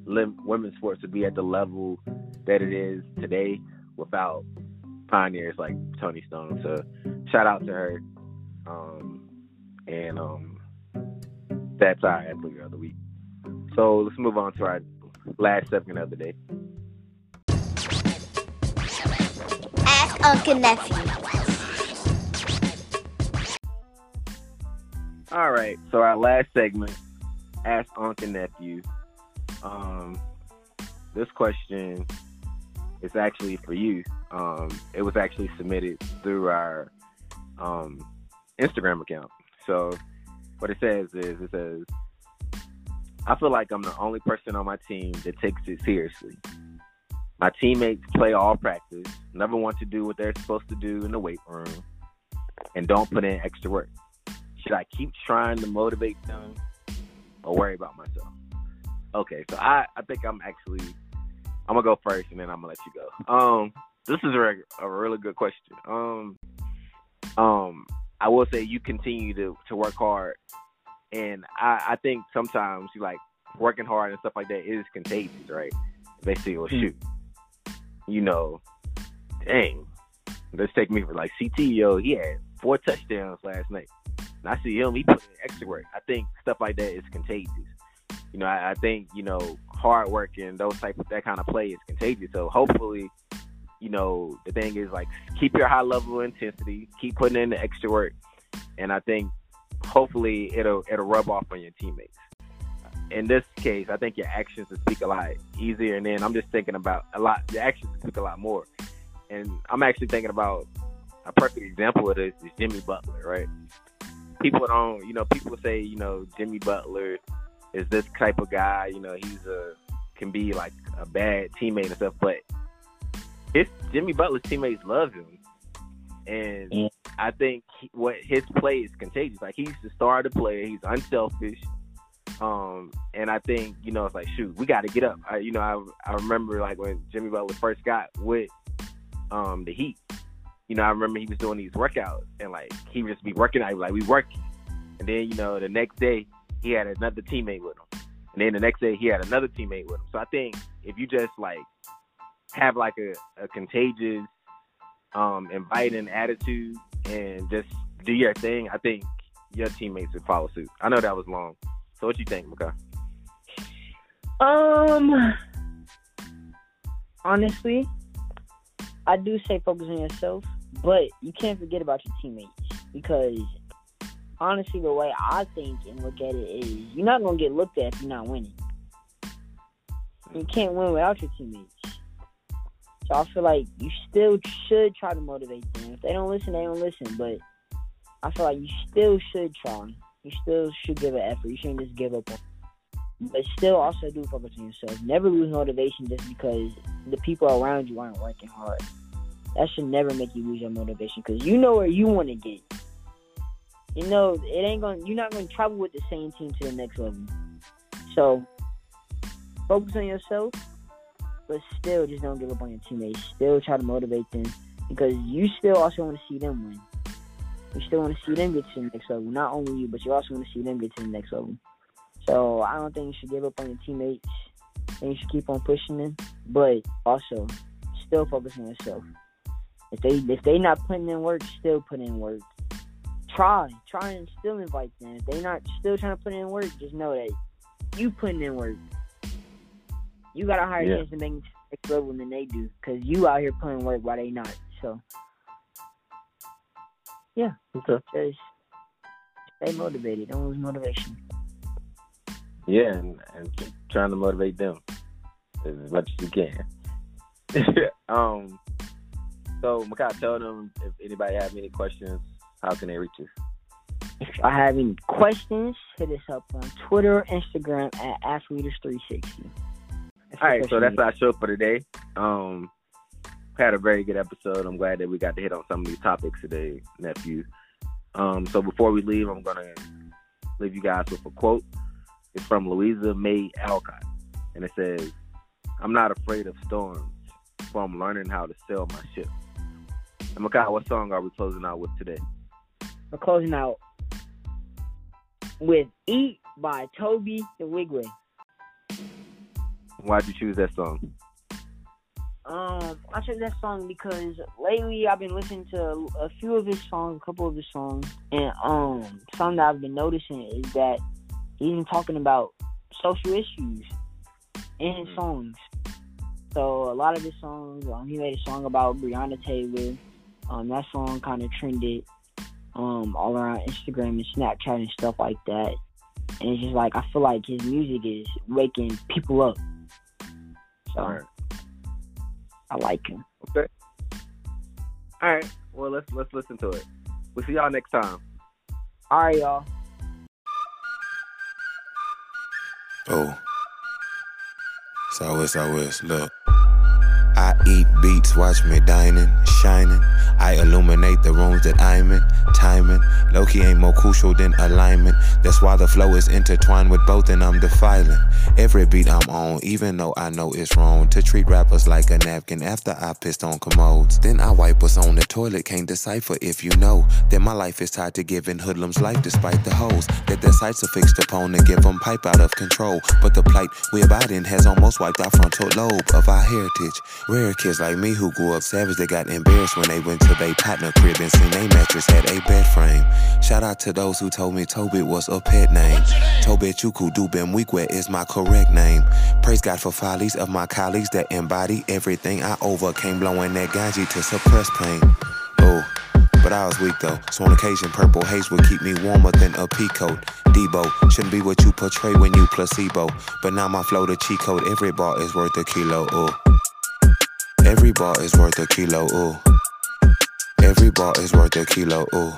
lim- women's sports would be at the level that it is today without pioneers like Toni Stone. So, shout out to her. Um, and um, that's our athlete of the week. So let's move on to our last segment of the day. Ask Uncle Nephew. All right. So our last segment, ask Uncle Nephew. Um, this question is actually for you. Um, it was actually submitted through our um, Instagram account. So what it says is it says, I feel like I'm the only person on my team that takes it seriously. My teammates play all practice, never want to do what they're supposed to do in the weight room, and don't put in extra work. Should I keep trying to motivate them or worry about myself? Okay, so I, I think I'm actually I'm gonna go first and then I'm gonna let you go. Um, this is a, a really good question. Um, um, I will say you continue to, to work hard, and I, I think sometimes you like working hard and stuff like that is contagious, right? Basically, well, hmm. shoot, you know, dang, let's take me for like CT. Yo, he had four touchdowns last night. And I see him, he put in extra work. I think stuff like that is contagious. You know, I, I think, you know, hard work and those type of that kind of play is contagious. So hopefully, you know, the thing is like keep your high level of intensity, keep putting in the extra work. And I think hopefully it'll it'll rub off on your teammates. In this case, I think your actions will speak a lot easier and then I'm just thinking about a lot the actions speak a lot more. And I'm actually thinking about a perfect example of this is Jimmy Butler, right? People don't, you know, people say, you know, Jimmy Butler is this type of guy, you know, he's a can be like a bad teammate and stuff, but his Jimmy Butler's teammates love him, and Yeah. I think he- what his play is contagious. Like he's the star of the player. He's unselfish. Um, and I think you know it's like shoot, we got to get up. I, you know, I I remember like when Jimmy Butler first got with um the Heat. You know, I remember he was doing these workouts and like he would just be working out like we working, and then you know the next day he had another teammate with him, and then the next day he had another teammate with him. So I think if you just like have like a, a contagious, um, inviting attitude and just do your thing, I think your teammates would follow suit. I know that was long. So what you think, Makai? Um, honestly, I do say focus on yourself, but you can't forget about your teammates because honestly, the way I think and look at it is you're not gonna get looked at if you're not winning. You can't win without your teammates. So I feel like you still should try to motivate them. If they don't listen, they don't listen. But I feel like you still should try. You still should give an effort. You shouldn't just give up on but still also do focus on yourself. Never lose motivation just because the people around you aren't working hard. That should never make you lose your motivation because you know where you want to get. You know it ain't going. You're not going to travel with the same team to the next level. So focus on yourself, but still just don't give up on your teammates. Still try to motivate them because you still also want to see them win. You still want to see them get to the next level. Not only you, but you also want to see them get to the next level. So I don't think you should give up on your teammates. And you should keep on pushing them, but also still focus on yourself. If they if they not putting in work, still put in work. Try, try and still invite them. If they not still trying to put in work, just know that you putting in work. You got a higher Yeah. chance of making next level than they do, cause you out here putting work while they not. So yeah. Okay. just stay motivated. Don't lose motivation. Yeah, and, and trying to motivate them as much as you can. um, so Makai, tell them if anybody have any questions, how can they reach you? If I have any questions, hit us up on Twitter, Instagram at Athleaders360. All right, so that's our show for today. Um, had a very good episode. I'm glad that we got to hit on some of these topics today, nephew. Um, so before we leave, I'm gonna leave you guys with a quote. It's from Louisa May Alcott, and it says, "I'm not afraid of storms, for I'm learning how to sail my ship." And Makai, what song are we closing out with today? We're closing out with Eat by Toby the Wigway. Why'd you choose that song? Um, I chose that song because lately I've been listening to a few of his songs, a couple of his songs, and um, something that I've been noticing is that he's been talking about social issues in his Mm. songs. So a lot of his songs, um, he made a song about Breonna Taylor. Um, that song kind of trended um all around Instagram and Snapchat and stuff like that. And it's just like I feel like his music is waking people up. So All right. I like him. Okay. All right. Well, let's let's listen to it. We'll see y'all next time. All right, y'all. Oh. Southwest, Southwest, look. I eat beats, watch me dining, shining. I illuminate the rooms that I'm in, timing. Loki ain't more crucial than alignment. That's why the flow is intertwined with both, and I'm defiling every beat I'm on, even though I know it's wrong to treat rappers like a napkin after I pissed on commodes. Then I wipe what's on the toilet, can't decipher if you know that my life is tied to giving hoodlums life despite the hoes that their sights are fixed upon and give them pipe out of control. But the plight we abide in has almost wiped our frontal lobe of our heritage. Rare kids like me who grew up savage, they got embarrassed when they went to their partner crib and seen they mattress had a bed frame. Shout out to those who told me Toby was a pet name. Tobechukwu Dubem Nwigwe is my correct name. Praise God for follies of my colleagues that embody everything I overcame, blowing that ganji to suppress pain. Oh. But I was weak though, so on occasion purple haze would keep me warmer than a peacoat. Debo shouldn't be what you portray when you placebo. But now my flow the cheat code, every bar is worth a kilo. Ooh. Every bar is worth a kilo, ooh. Every bar is worth a kilo, ooh.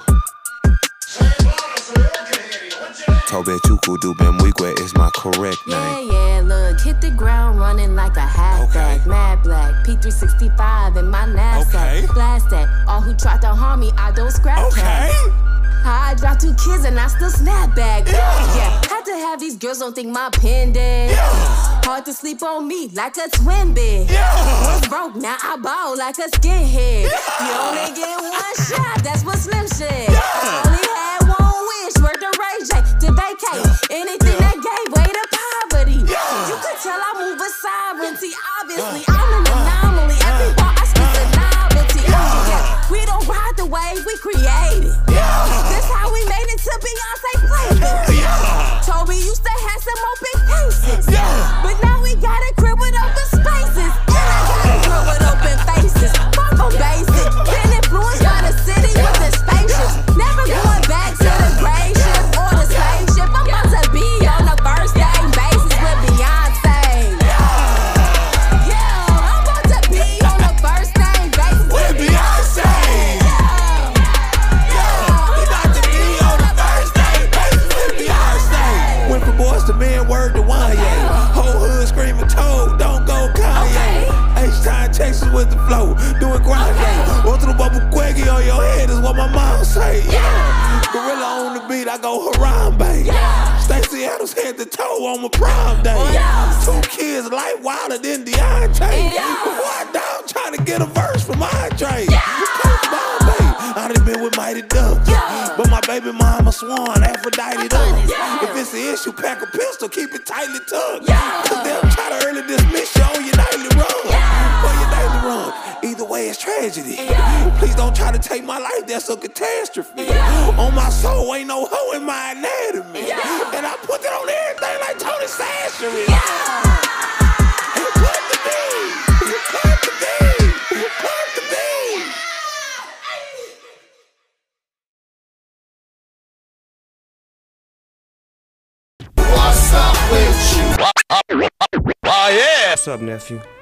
Tobechukwu Dubem Nwigwe is my correct name. Yeah, yeah, look, hit the ground running like a halfback. Okay. Mad black, P365 in my Nasa, Okay. Blast that, all who try to harm me, I don't scrap okay. Cats. I dropped two kids and I still snap back. Yeah. yeah. had to have these girls don't think my pen dead. Yeah. Hard to sleep on me like a twin bed. Yeah. Was broke, now I ball like a skinhead. Yeah. You only get one shot, that's what Slim said. Yeah. I only had one wish, worth the Ray J to vacate. nephew.